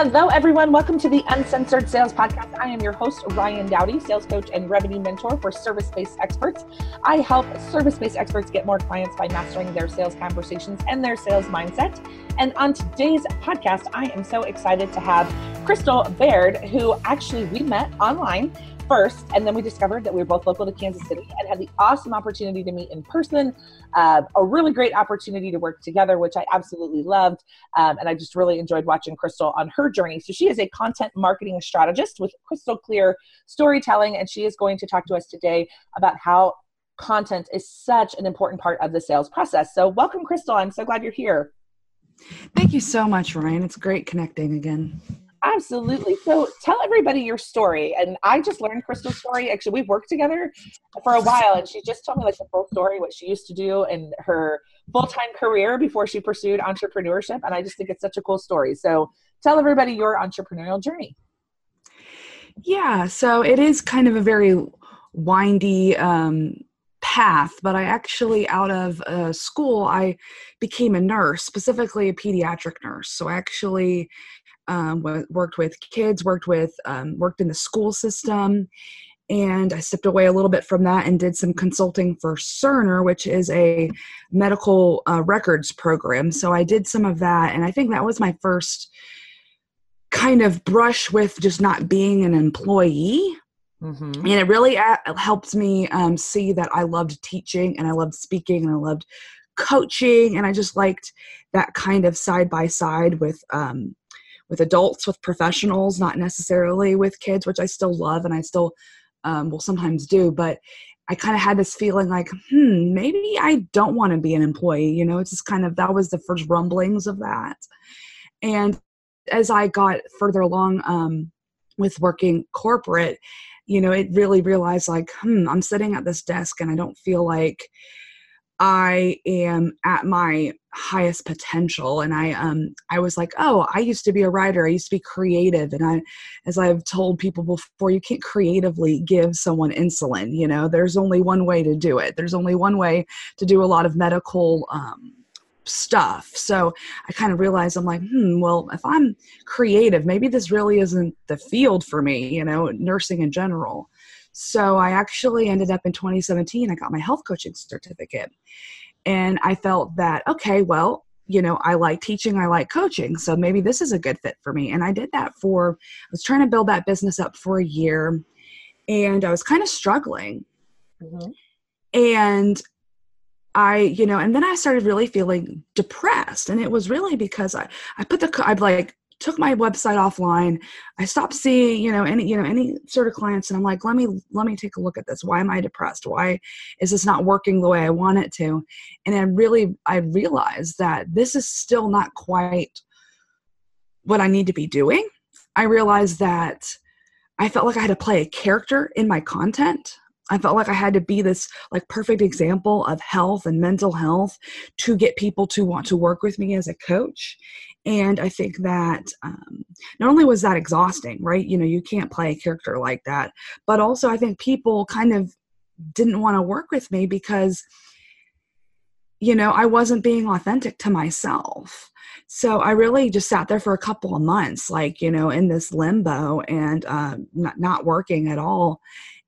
Hello, everyone. Welcome to the Uncensored Sales Podcast. I am your host, Ryann Dowdy, sales coach and revenue mentor for service based experts. I help service based experts get more clients by mastering their sales conversations and their sales mindset. And on today's podcast, I am so excited to have Crystal Baird, who actually we met online first, and then we discovered that we were both local to Kansas City and had the awesome opportunity to meet in person. Uh, a really great opportunity to work together, which I absolutely loved. Um, and I just really enjoyed watching Crystal on her journey. So she is a content marketing strategist with crystal clear storytelling, and she is going to talk to us today about how content is such an important part of the sales process. So, welcome, Crystal. I'm so glad you're here. Thank you so much, Ryann. It's great connecting again. Absolutely. So tell everybody your story. And I just learned Crystal's story. Actually, we've worked together for a while, and she just told me like the full story, what she used to do in her full time career before she pursued entrepreneurship. And I just think it's such a cool story. So tell everybody your entrepreneurial journey. Yeah. So it is kind of a very windy um, path, but I actually, out of uh, school, I became a nurse, specifically a pediatric nurse. So I actually um, worked with kids, worked with um, worked in the school system, and I stepped away a little bit from that and did some consulting for Cerner, which is a medical uh, records program. So I did some of that, and I think that was my first kind of brush with just not being an employee. Mm-hmm. And it really helped me um, see that I loved teaching and I loved speaking and I loved coaching and I just liked that kind of side by side with um, with adults, with professionals, not necessarily with kids, which I still love and I still um, will sometimes do. But I kind of had this feeling like, hmm, maybe I don't want to be an employee. You know, it's just kind of that was the first rumblings of that. And as I got further along um, with working corporate, you know, it really realized like, hmm, I'm sitting at this desk and I don't feel like I am at my highest potential and I um I was like, "Oh, I used to be a writer. I used to be creative." And I as I've told people before, you can't creatively give someone insulin, you know. There's only one way to do it. There's only one way to do a lot of medical um stuff. So I kind of realized I'm like, hmm, well, if I'm creative, maybe this really isn't the field for me, you know, nursing in general. So I actually ended up in 2017, I got my health coaching certificate. And I felt that, okay, well, you know, I like teaching, I like coaching, so maybe this is a good fit for me. And I did that for, I was trying to build that business up for a year and I was kind of struggling. Mm-hmm. And I, you know, and then I started really feeling depressed. And it was really because I, I put the, I've like took my website offline. I stopped seeing you know any you know any sort of clients and i'm like let me let me take a look at this. Why am i depressed? Why is this not working the way i want it to? And i really i realized that this is still not quite what i need to be doing. I realized that i felt like i had to play a character in my content. I felt like I had to be this like perfect example of health and mental health to get people to want to work with me as a coach. And I think that um, not only was that exhausting, right? You know, you can't play a character like that, but also I think people kind of didn't want to work with me because, you know, I wasn't being authentic to myself. So I really just sat there for a couple of months, like, you know, in this limbo and uh, not, not working at all.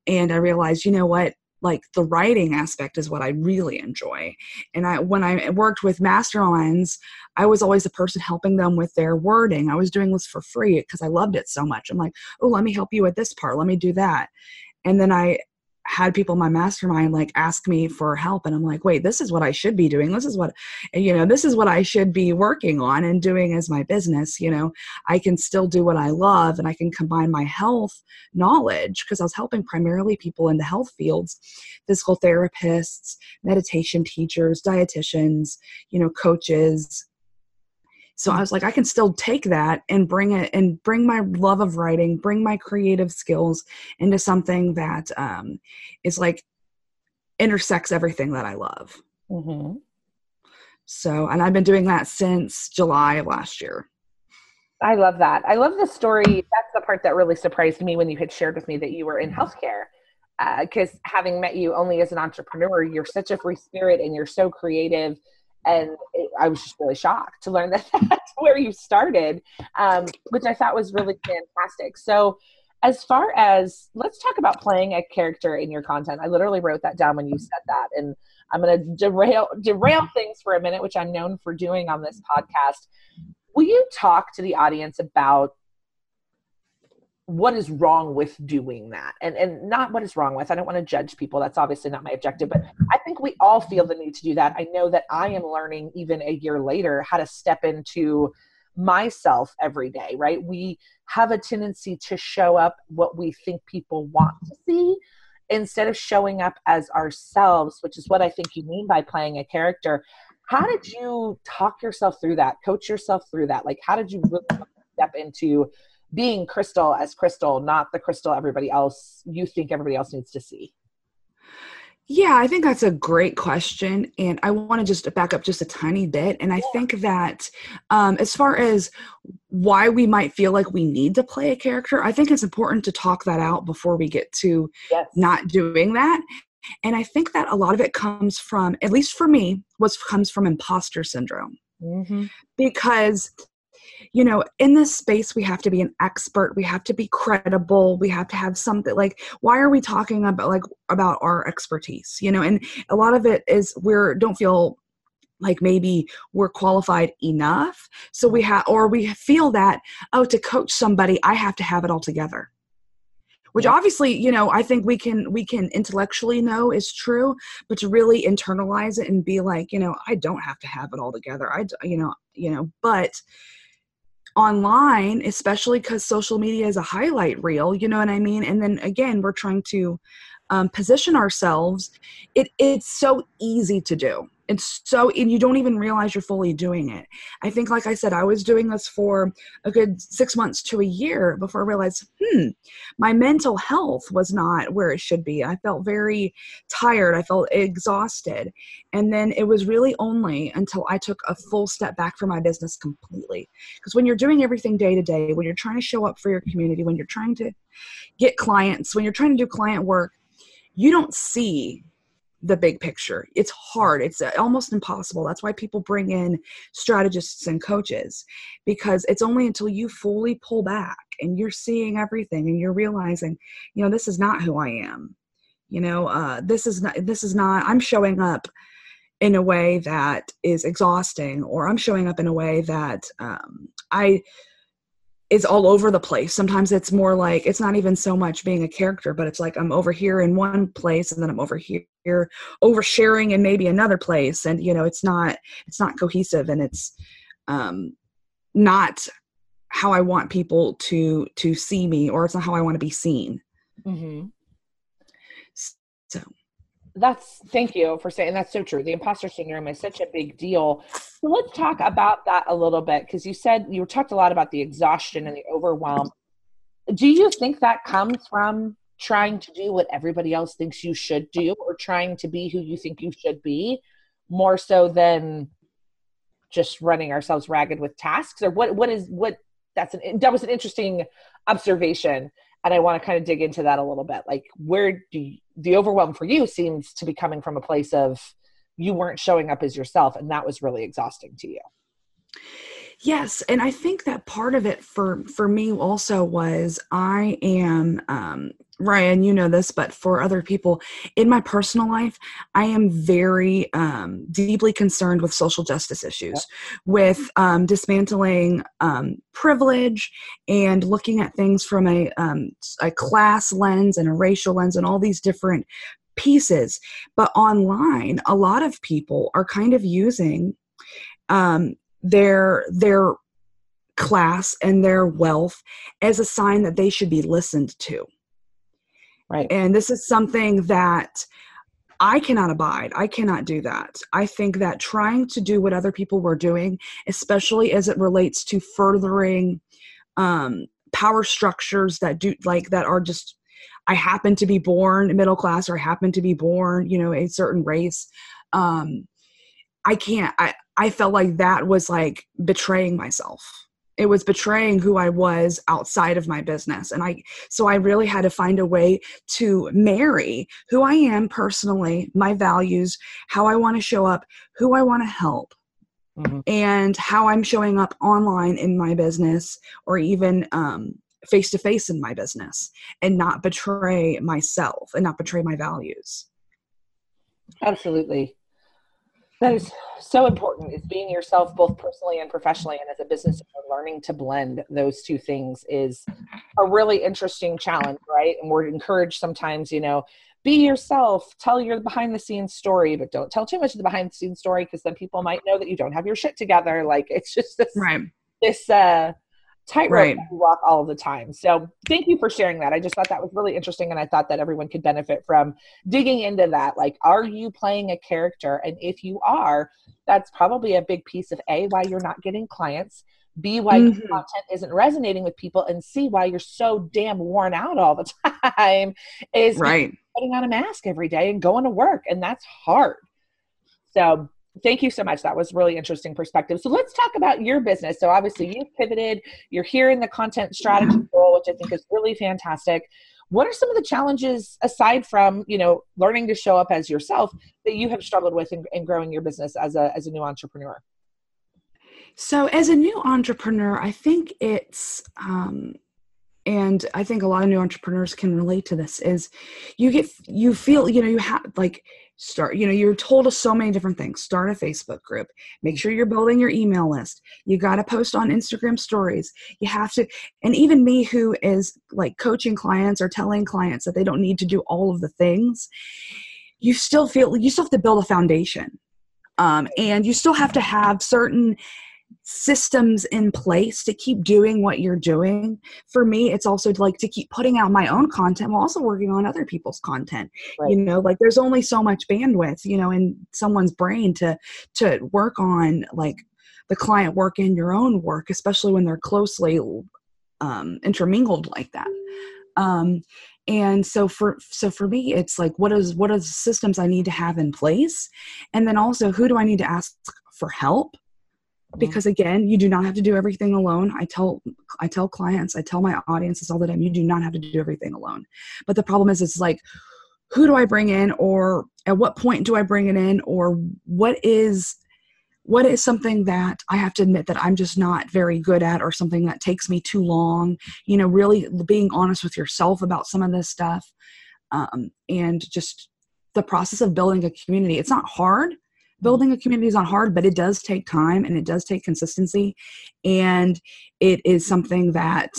And I realized, you know what? Like the writing aspect is what I really enjoy. And I when I worked with masterminds, I was always the person helping them with their wording. I was doing this for free because I loved it so much. I'm like, "Oh, let me help you with this part. Let me do that." And then I had people in my mastermind like ask me for help and i'm like wait this is what i should be doing. This is what you know this is what i should be working on and doing as my business you know? I can still do what i love and i can combine my health knowledge because i was helping primarily people in the health fields physical therapists meditation teachers dietitians you know coaches so I was like, I can still take that and bring it and bring my love of writing, bring my creative skills into something that um, is like intersects everything that I love. Mm-hmm. So, and I've been doing that since July of last year. I love that. I love the story. That's the part that really surprised me when you had shared with me that you were in healthcare. Because uh, having met you only as an entrepreneur, you're such a free spirit and you're so creative and it, I was just really shocked to learn that that's where you started, um, which I thought was really fantastic. So, as far as let's talk about playing a character in your content, I literally wrote that down when you said that, and I'm going to derail derail things for a minute, which I'm known for doing on this podcast. Will you talk to the audience about what is wrong with doing that? And and not what is wrong with i don't want to judge people that's obviously not my objective but i think we all feel the need to do that. I know that i am learning even a year later how to step into myself every day right? We have a tendency to show up what we think people want to see instead of showing up as ourselves which is what i think you mean by playing a character. How did you talk yourself through that? Coach yourself through that? Like how did you really step into being crystal as crystal, not the crystal everybody else you think everybody else needs to see? Yeah, I think that's a great question. And I want to just back up just a tiny bit. And I yeah. think that um, as far as why we might feel like we need to play a character, I think it's important to talk that out before we get to yes. not doing that. And I think that a lot of it comes from, at least for me, was comes from imposter syndrome. Mm-hmm. Because you know, in this space, we have to be an expert. We have to be credible. We have to have something like, why are we talking about like about our expertise? You know, and a lot of it is we're don't feel like maybe we're qualified enough. So we have, or we feel that, oh, to coach somebody, I have to have it all together which obviously you know i think we can we can intellectually know is true but to really internalize it and be like you know i don't have to have it all together i you know you know but online, especially because social media is a highlight reel, you know what I mean? And then again, we're trying to um, position ourselves. It, it's so easy to do. It's so, and you don't even realize you're fully doing it. I think, like I said, I was doing this for a good six months to a year before I realized, hmm, my mental health was not where it should be. I felt very tired. I felt exhausted. And then it was really only until I took a full step back from my business completely. Because when you're doing everything day to day, when you're trying to show up for your community, when you're trying to get clients, when you're trying to do client work, you don't see the big picture. It's hard. It's uh, almost impossible. That's why people bring in strategists and coaches because it's only until you fully pull back and you're seeing everything and you're realizing, you know, this is not who I am. You know, uh, this is not. This is not. I'm showing up in a way that is exhausting, or I'm showing up in a way that um, I is all over the place. Sometimes it's more like it's not even so much being a character, but it's like I'm over here in one place and then I'm over here oversharing in maybe another place. And you know, it's not it's not cohesive and it's um not how I want people to to see me or it's not how I want to be seen. Mm-hmm. So that's thank you for saying that's so true. The imposter syndrome is such a big deal. So let's talk about that a little bit because you said you talked a lot about the exhaustion and the overwhelm. Do you think that comes from trying to do what everybody else thinks you should do or trying to be who you think you should be more so than just running ourselves ragged with tasks or what what is what that's an that was an interesting observation and I want to kind of dig into that a little bit. Like, where do you, the overwhelm for you seems to be coming from a place of you weren't showing up as yourself, and that was really exhausting to you. Yes, and I think that part of it for for me also was I am um, Ryann, you know this, but for other people in my personal life, I am very um, deeply concerned with social justice issues, with um, dismantling um, privilege and looking at things from a um, a class lens and a racial lens and all these different pieces. But online, a lot of people are kind of using um, their their class and their wealth as a sign that they should be listened to. Right. And this is something that I cannot abide. I cannot do that. I think that trying to do what other people were doing, especially as it relates to furthering um, power structures that do like that are just I happen to be born middle class or I happen to be born, you know, a certain race. Um, I can't. I I felt like that was like betraying myself. It was betraying who I was outside of my business. And I, so I really had to find a way to marry who I am personally, my values, how I want to show up, who I want to help, mm-hmm. and how I'm showing up online in my business or even face to face in my business and not betray myself and not betray my values. Absolutely. That is so important is being yourself both personally and professionally and as a business owner learning to blend those two things is a really interesting challenge right and we're encouraged sometimes you know be yourself tell your behind the scenes story but don't tell too much of the behind the scenes story because then people might know that you don't have your shit together like it's just this right. this uh tightrope right. we walk all the time. So thank you for sharing that. I just thought that was really interesting and I thought that everyone could benefit from digging into that. Like, are you playing a character? And if you are, that's probably a big piece of A, why you're not getting clients. B, why mm-hmm. content isn't resonating with people, and C, why you're so damn worn out all the time is right. putting on a mask every day and going to work, and that's hard. So thank you so much. That was really interesting perspective. So let's talk about your business. So obviously you've pivoted, you're here in the content strategy role, which I think is really fantastic. What are some of the challenges aside from, you know, learning to show up as yourself that you have struggled with in, in growing your business as a, as a new entrepreneur? So as a new entrepreneur, I think it's, um, and i think a lot of new entrepreneurs can relate to this is you get you feel you know you have like start you know you're told so many different things. Start a facebook group. Make sure you're building your email list. You got to post on instagram stories. You have to and even me who is like coaching clients or telling clients that they don't need to do all of the things you still feel you still have to build a foundation. Um, and you still have to have certain systems in place to keep doing what you're doing. For me, it's also like to keep putting out my own content while also working on other people's content. Right. You know, like there's only so much bandwidth, you know, in someone's brain to to work on like the client work and your own work, especially when they're closely um, intermingled like that. Um, and so for so for me it's like what is what are the systems i need to have in place and then also who do i need to ask for help. Because again you do not have to do everything alone. I tell i tell clients i tell my audiences all the time you do not have to do everything alone. But the problem is it's like who do i bring in or at what point do i bring it in or what is what is something that i have to admit that i'm just not very good at or something that takes me too long? You know really being honest with yourself about some of this stuff um, and just the process of building a community. It's not hard building a community is not hard, but it does take time and it does take consistency. And it is something that,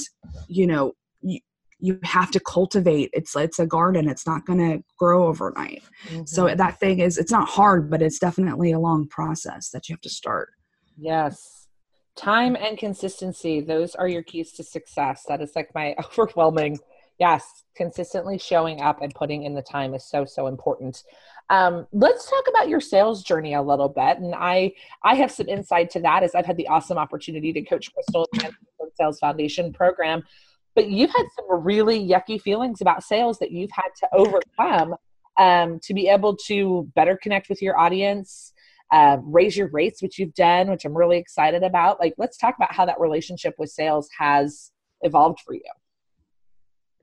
you know, you, you have to cultivate. It's it's a garden. It's not going to grow overnight. Mm-hmm. So that thing is it's not hard, but it's definitely a long process that you have to start. Yes. Time and consistency, those are your keys to success. That is like my overwhelming yes consistently showing up and putting in the time is so so important um, let's talk about your sales journey a little bit. And i i have some insight to that as i've had the awesome opportunity to coach crystal sales foundation program. But you've had some really yucky feelings about sales that you've had to overcome um, to be able to better connect with your audience uh, raise your rates which you've done which i'm really excited about. Like let's talk about how that relationship with sales has evolved for you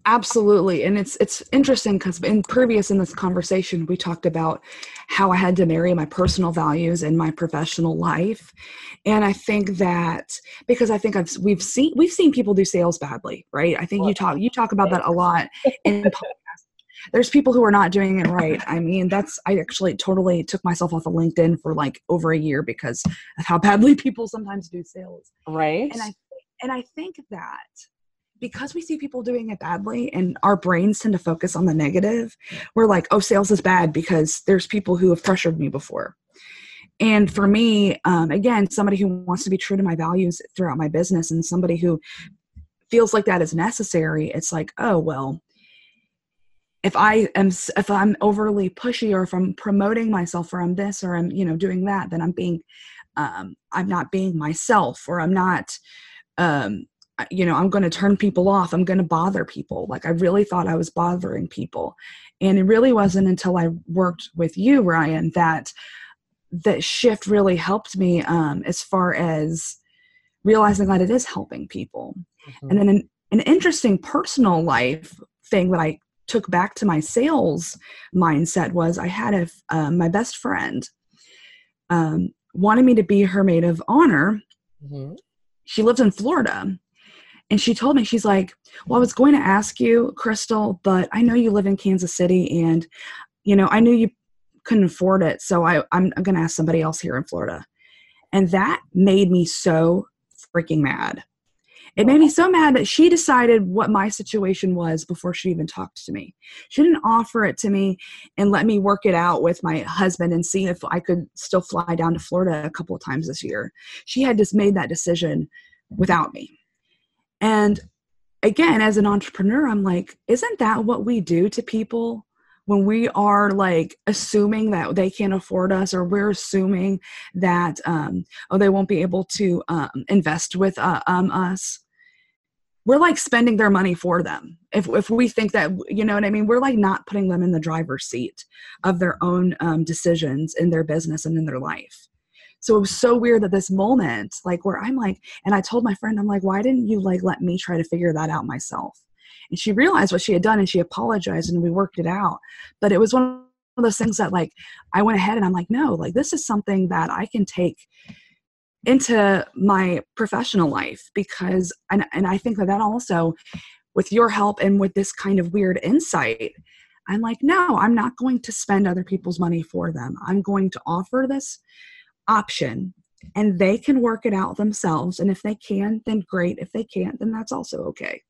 absolutely and it's it's interesting because in previous in this conversation we talked about how i had to marry my personal values and my professional life and i think that because i think I've, we've seen we've seen people do sales badly right? I think you talk you talk about that a lot in there's people who are not doing it right. I mean that's i actually totally took myself off of linkedin for like over a year because of how badly people sometimes do sales. Right. And i and i think that because we see people doing it badly and our brains tend to focus on the negative, we're like, oh, sales is bad because there's people who have pressured me before. And for me, um, again, somebody who wants to be true to my values throughout my business and somebody who feels like that is necessary, it's like, oh, well, if I am if I'm overly pushy or if I'm promoting myself or I'm this or I'm you know doing that, then I'm being um, I'm not being myself or I'm not um, you know i'm going to turn people off i'm going to bother people like i really thought i was bothering people and it really wasn't until i worked with you ryann that that shift really helped me um, as far as realizing that it is helping people mm-hmm. and then an, an interesting personal life thing that i took back to my sales mindset was i had a uh, my best friend um, wanted me to be her maid of honor. Mm-hmm. She lives in Florida. And she told me, she's like, Well, I was going to ask you, Crystal, but I know you live in Kansas City and, you know, I knew you couldn't afford it. So I, I'm, I'm going to ask somebody else here in Florida. And that made me so freaking mad. It made me so mad that she decided what my situation was before she even talked to me. She didn't offer it to me and let me work it out with my husband and see if I could still fly down to Florida a couple of times this year. She had just made that decision without me. And again, as an entrepreneur, I'm like, isn't that what we do to people when we are like assuming that they can't afford us or we're assuming that um, oh they won't be able to um, invest with uh, um, us? We're like spending their money for them. If, if we think that you know what i mean? We're like not putting them in the driver's seat of their own um, decisions in their business and in their life so it was so weird that this moment like where i'm like and i told my friend i'm like why didn't you like let me try to figure that out myself? And she realized what she had done and she apologized and we worked it out. But it was one of those things that like i went ahead and i'm like no like this is something that i can take into my professional life because and, and i think that that also with your help and with this kind of weird insight i'm like no i'm not going to spend other people's money for them. I'm going to offer this option and they can work it out themselves and if they can then great if they can't then that's also okay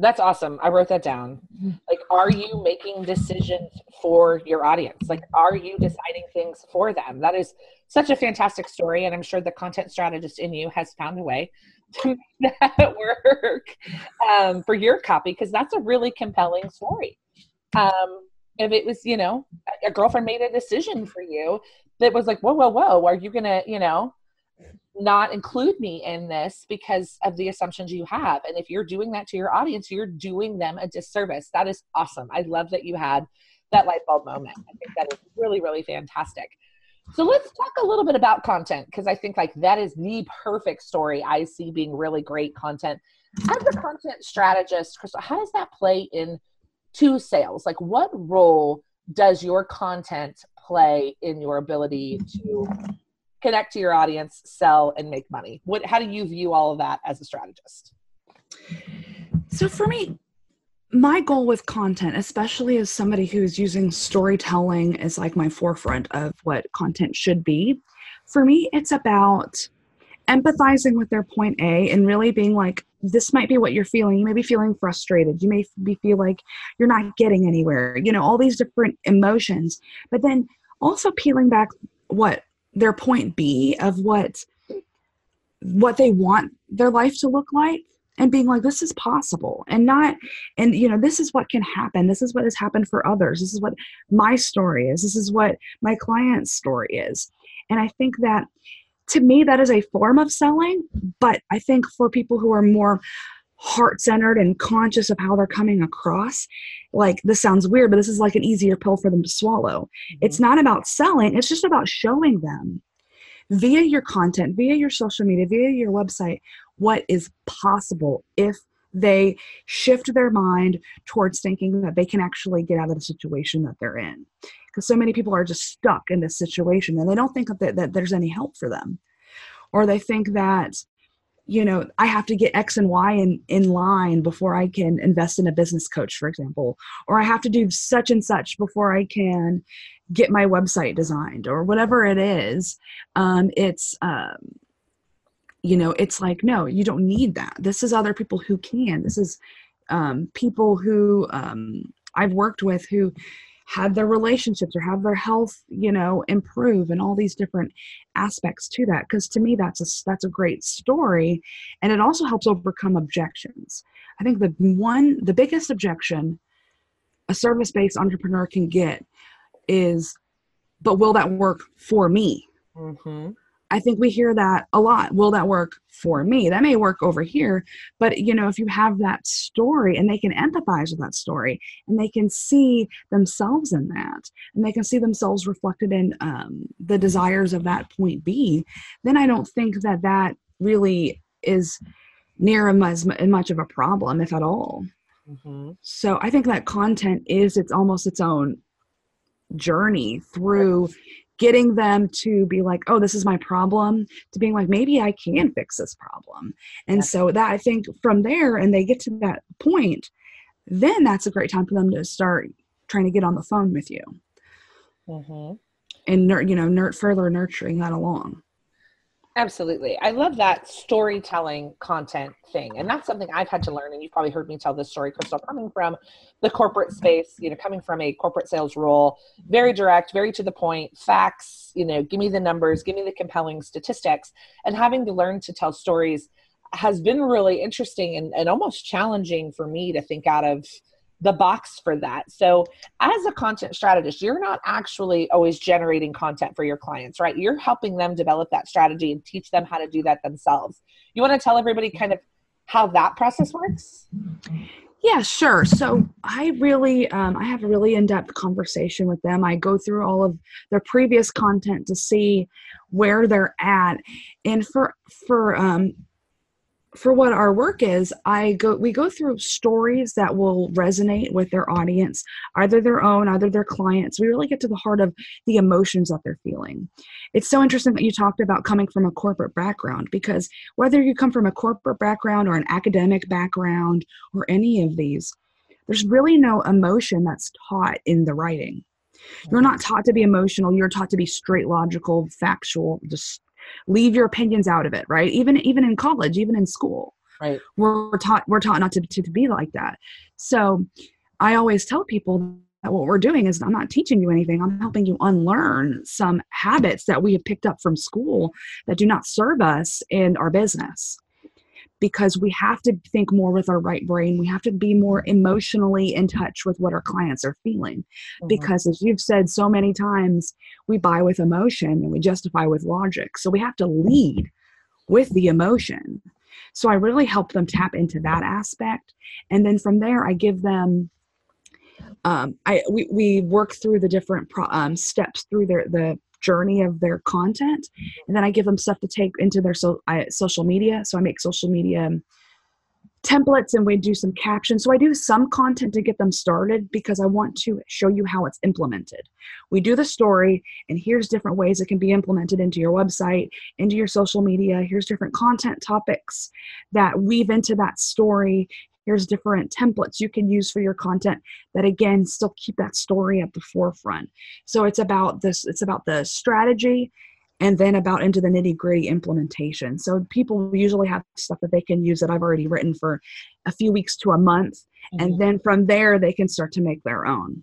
that's awesome. I wrote that down. Mm-hmm. Like, are you making decisions for your audience? Like, are you deciding things for them? That is such a fantastic story. And I'm sure the content strategist in you has found a way to make that work um, for your copy because that's a really compelling story. Um, if it was, you know, a girlfriend made a decision for you that was like, whoa, whoa, whoa, are you going to, you know, not include me in this because of the assumptions you have. And if you're doing that to your audience, you're doing them a disservice. That is awesome. I love that you had that light bulb moment. I think that is really, really fantastic. So let's talk a little bit about content because I think like that is the perfect story I see being really great content. As a content strategist, Crystal, how does that play in to sales? Like what role does your content play in your ability to connect to your audience, sell, and make money. What how do you view all of that as a strategist? So for me, my goal with content, especially as somebody who's using storytelling as like my forefront of what content should be, for me, it's about empathizing with their point A and really being like, this might be what you're feeling. You may be feeling frustrated. You may be feel like you're not getting anywhere. You know, all these different emotions. But then also peeling back what their point B of what what they want their life to look like and being like this is possible and not and you know this is what can happen. This is what has happened for others. This is what my story is. This is what my client's story is. And i think that to me that is a form of selling but i think for people who are more heart centered and conscious of how they're coming across. Like, this sounds weird, but this is like an easier pill for them to swallow. Mm-hmm. It's not about selling, it's just about showing them via your content, via your social media, via your website, what is possible if they shift their mind towards thinking that they can actually get out of the situation that they're in. Because so many people are just stuck in this situation and they don't think that, that there's any help for them. Or they think that you know i have to get x and y in, in line before i can invest in a business coach for example or i have to do such and such before i can get my website designed or whatever it is. Um, it's um, you know it's like no you don't need that. This is other people who can. This is um, people who um, i've worked with who have their relationships or have their health you know improve and all these different aspects to that. Because to me that's a that's a great story and it also helps overcome objections. I think the one the biggest objection a service-based entrepreneur can get is but will that work for me? Mm-hmm. I think we hear that a lot. Will that work for me? That may work over here, but you know, if you have that story and they can empathize with that story and they can see themselves in that and they can see themselves reflected in um, the desires of that point B, then I don't think that that really is near as much of a problem, if at all. Mm-hmm. So I think that content is it's almost its own journey through getting them to be like oh this is my problem to being like maybe i can fix this problem and yeah. so that i think from there and they get to that point then that's a great time for them to start trying to get on the phone with you mm-hmm. and you know further nurturing that along Absolutely. I love that storytelling content thing. And that's something I've had to learn. And you've probably heard me tell this story, Crystal, coming from the corporate space, you know, coming from a corporate sales role, very direct, very to the point, facts, you know, give me the numbers, give me the compelling statistics. And having to learn to tell stories has been really interesting and, and almost challenging for me to think out of the box for that. So, as a content strategist, you're not actually always generating content for your clients, right? You're helping them develop that strategy and teach them how to do that themselves. You want to tell everybody kind of how that process works? Yeah, sure. So I really, um, I have a really in-depth conversation with them. I go through all of their previous content to see where they're at, and for for um, for what our work is i go we go through stories that will resonate with their audience either their own either their clients. We really get to the heart of the emotions that they're feeling. It's so interesting that you talked about coming from a corporate background because whether you come from a corporate background or an academic background or any of these there's really no emotion that's taught in the writing. You're not taught to be emotional. You're taught to be straight logical factual just leave your opinions out of it right? Even even in college even in school. Right. We're taught we're taught not to, to, to be like that. So i always tell people that what we're doing is i'm not teaching you anything. I'm helping you unlearn some habits that we have picked up from school that do not serve us in our business because we have to think more with our right brain. We have to be more emotionally in touch with what our clients are feeling. Mm-hmm. Because as you've said so many times, we buy with emotion and we justify with logic. So we have to lead with the emotion. So I really help them tap into that aspect. And then from there, I give them um, I we, we work through the different pro, um, steps through their the journey of their content mm-hmm. and then i give them stuff to take into their so, I, social media. So i make social media um, templates and we do some captions. So i do some content to get them started because i want to show you how it's implemented. We do the story and here's different ways it can be implemented into your website into your social media. Here's different content topics that weave into that story here's different templates you can use for your content that again still keep that story at the forefront. So it's about this it's about the strategy and then about into the nitty gritty implementation. So people usually have stuff that they can use that i've already written for a few weeks to a month mm-hmm. and then from there they can start to make their own.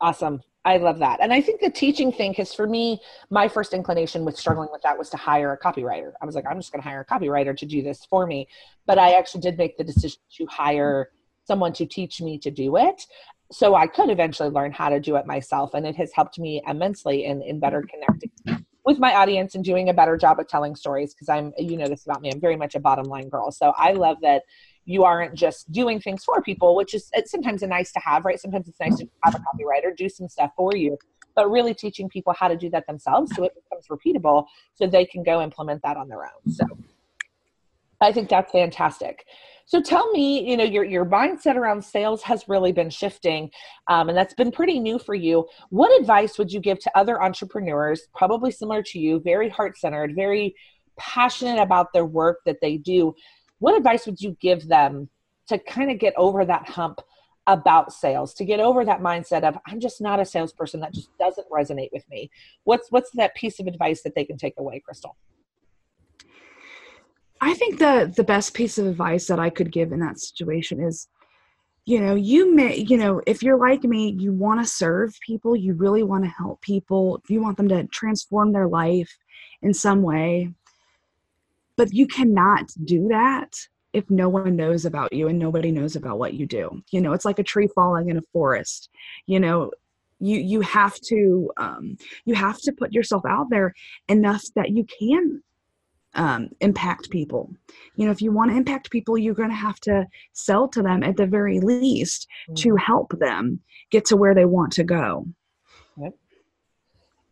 Awesome I love that. And I think the teaching thing, because for me, my first inclination with struggling with that was to hire a copywriter. I was like, I'm just going to hire a copywriter to do this for me. But I actually did make the decision to hire someone to teach me to do it. So I could eventually learn how to do it myself. And it has helped me immensely in, in better connecting with my audience and doing a better job of telling stories. Because I'm, you know, this about me, I'm very much a bottom line girl. So I love that you aren't just doing things for people, which is it's sometimes a nice to have, right? Sometimes it's nice to have a copywriter do some stuff for you, but really teaching people how to do that themselves so it becomes repeatable so they can go implement that on their own. So I think that's fantastic. So tell me, you know, your your mindset around sales has really been shifting, um, and that's been pretty new for you. What advice would you give to other entrepreneurs, probably similar to you, very heart centered, very passionate about their work that they do, what advice would you give them to kind of get over that hump about sales to get over that mindset of i'm just not a salesperson that just doesn't resonate with me. What's what's that piece of advice that they can take away crystal? I think the the best piece of advice that i could give in that situation is you know you may you know if you're like me you want to serve people you really want to help people you want them to transform their life in some way but you cannot do that if no one knows about you and nobody knows about what you do. You know, it's like a tree falling in a forest. You know, you you have to um, you have to put yourself out there enough that you can um, impact people. You know, if you want to impact people, you're going to have to sell to them at the very least mm-hmm. to help them get to where they want to go. Yep.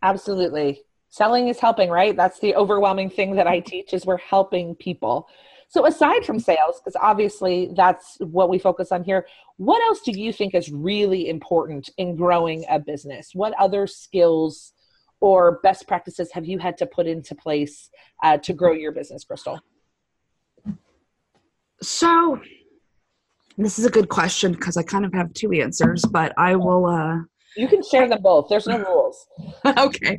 Absolutely selling is helping right that's the overwhelming thing that i teach is we're helping people so aside from sales because obviously that's what we focus on here what else do you think is really important in growing a business what other skills or best practices have you had to put into place uh, to grow your business, Crystal? So, this is a good question because I kind of have two answers, but I will. Uh, you can share them both. There's no rules. okay.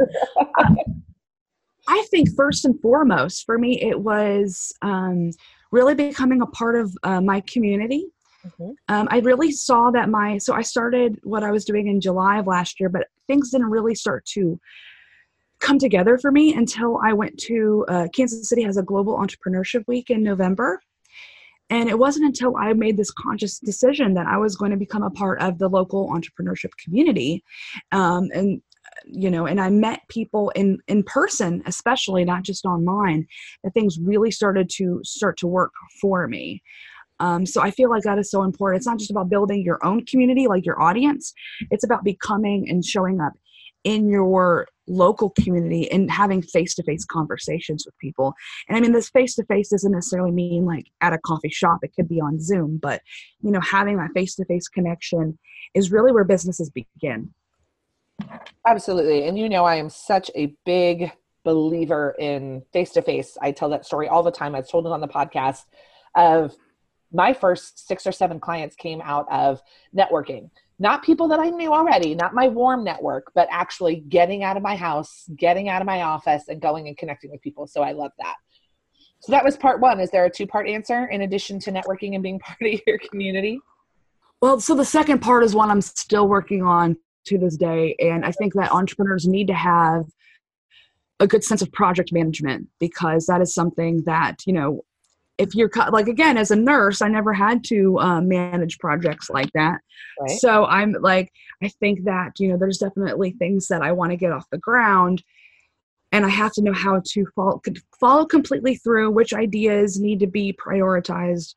I think first and foremost for me, it was um, really becoming a part of uh, my community. Mm-hmm. Um, I really saw that my so I started what I was doing in July of last year, but things didn't really start to come together for me until I went to uh, Kansas City has a global entrepreneurship week in November. And it wasn't until I made this conscious decision that I was going to become a part of the local entrepreneurship community. Um, and you know and i met people in in person especially not just online that things really started to start to work for me um, so i feel like that is so important it's not just about building your own community like your audience it's about becoming and showing up in your local community and having face-to-face conversations with people and i mean this face-to-face doesn't necessarily mean like at a coffee shop it could be on zoom but you know having that face-to-face connection is really where businesses begin Absolutely. And you know, I am such a big believer in face to face. I tell that story all the time. I've told it on the podcast of my first six or seven clients came out of networking. Not people that I knew already, not my warm network, but actually getting out of my house, getting out of my office, and going and connecting with people. So I love that. So that was part one. Is there a two part answer in addition to networking and being part of your community? Well, so the second part is one I'm still working on to this day. And I think that entrepreneurs need to have a good sense of project management because that is something that, you know, if you're like again as a nurse i never had to um, manage projects like that right. so i'm like i think that you know there's definitely things that i want to get off the ground and i have to know how to follow, follow completely through which ideas need to be prioritized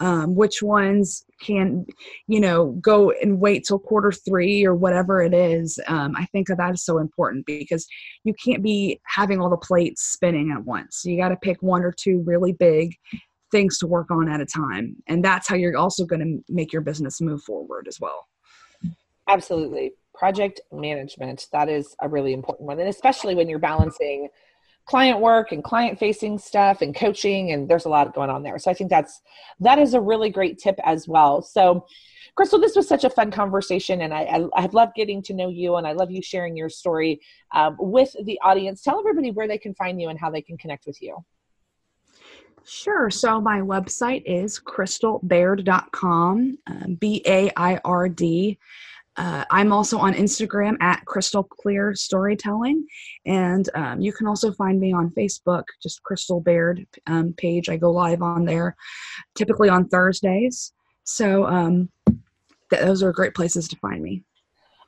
um, which ones can you know go and wait till quarter three or whatever it is um, i think that is so important because you can't be having all the plates spinning at once. You got to pick one or two really big things to work on at a time and that's how you're also going to make your business move forward as well. Absolutely. Project management that is a really important one and especially when you're balancing client work and client facing stuff and coaching and there's a lot going on there so i think that's that is a really great tip as well so crystal this was such a fun conversation and i i, I love getting to know you and i love you sharing your story um, with the audience tell everybody where they can find you and how they can connect with you Sure. So my website is crystalbaird.com, uh, B A I R D. Uh, I'm also on Instagram at Crystal Clear Storytelling, and um, you can also find me on Facebook, just Crystal Baird um, page. I go live on there, typically on Thursdays. So um, th- those are great places to find me.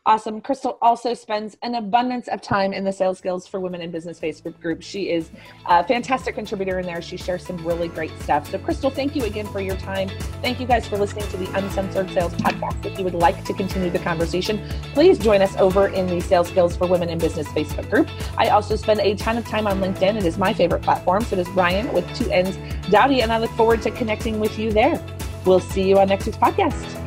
Awesome. Crystal also spends an abundance of time in the Sales Skills for Women in Business Facebook group. She is a fantastic contributor in there. She shares some really great stuff. So, Crystal, thank you again for your time. Thank you guys for listening to the Uncensored Sales Podcast. If you would like to continue the conversation, please join us over in the Sales Skills for Women in Business Facebook group. I also spend a ton of time on LinkedIn. It is my favorite platform. So does Ryann with two N's, Dowdy, and I look forward to connecting with you there. We'll see you on next week's podcast.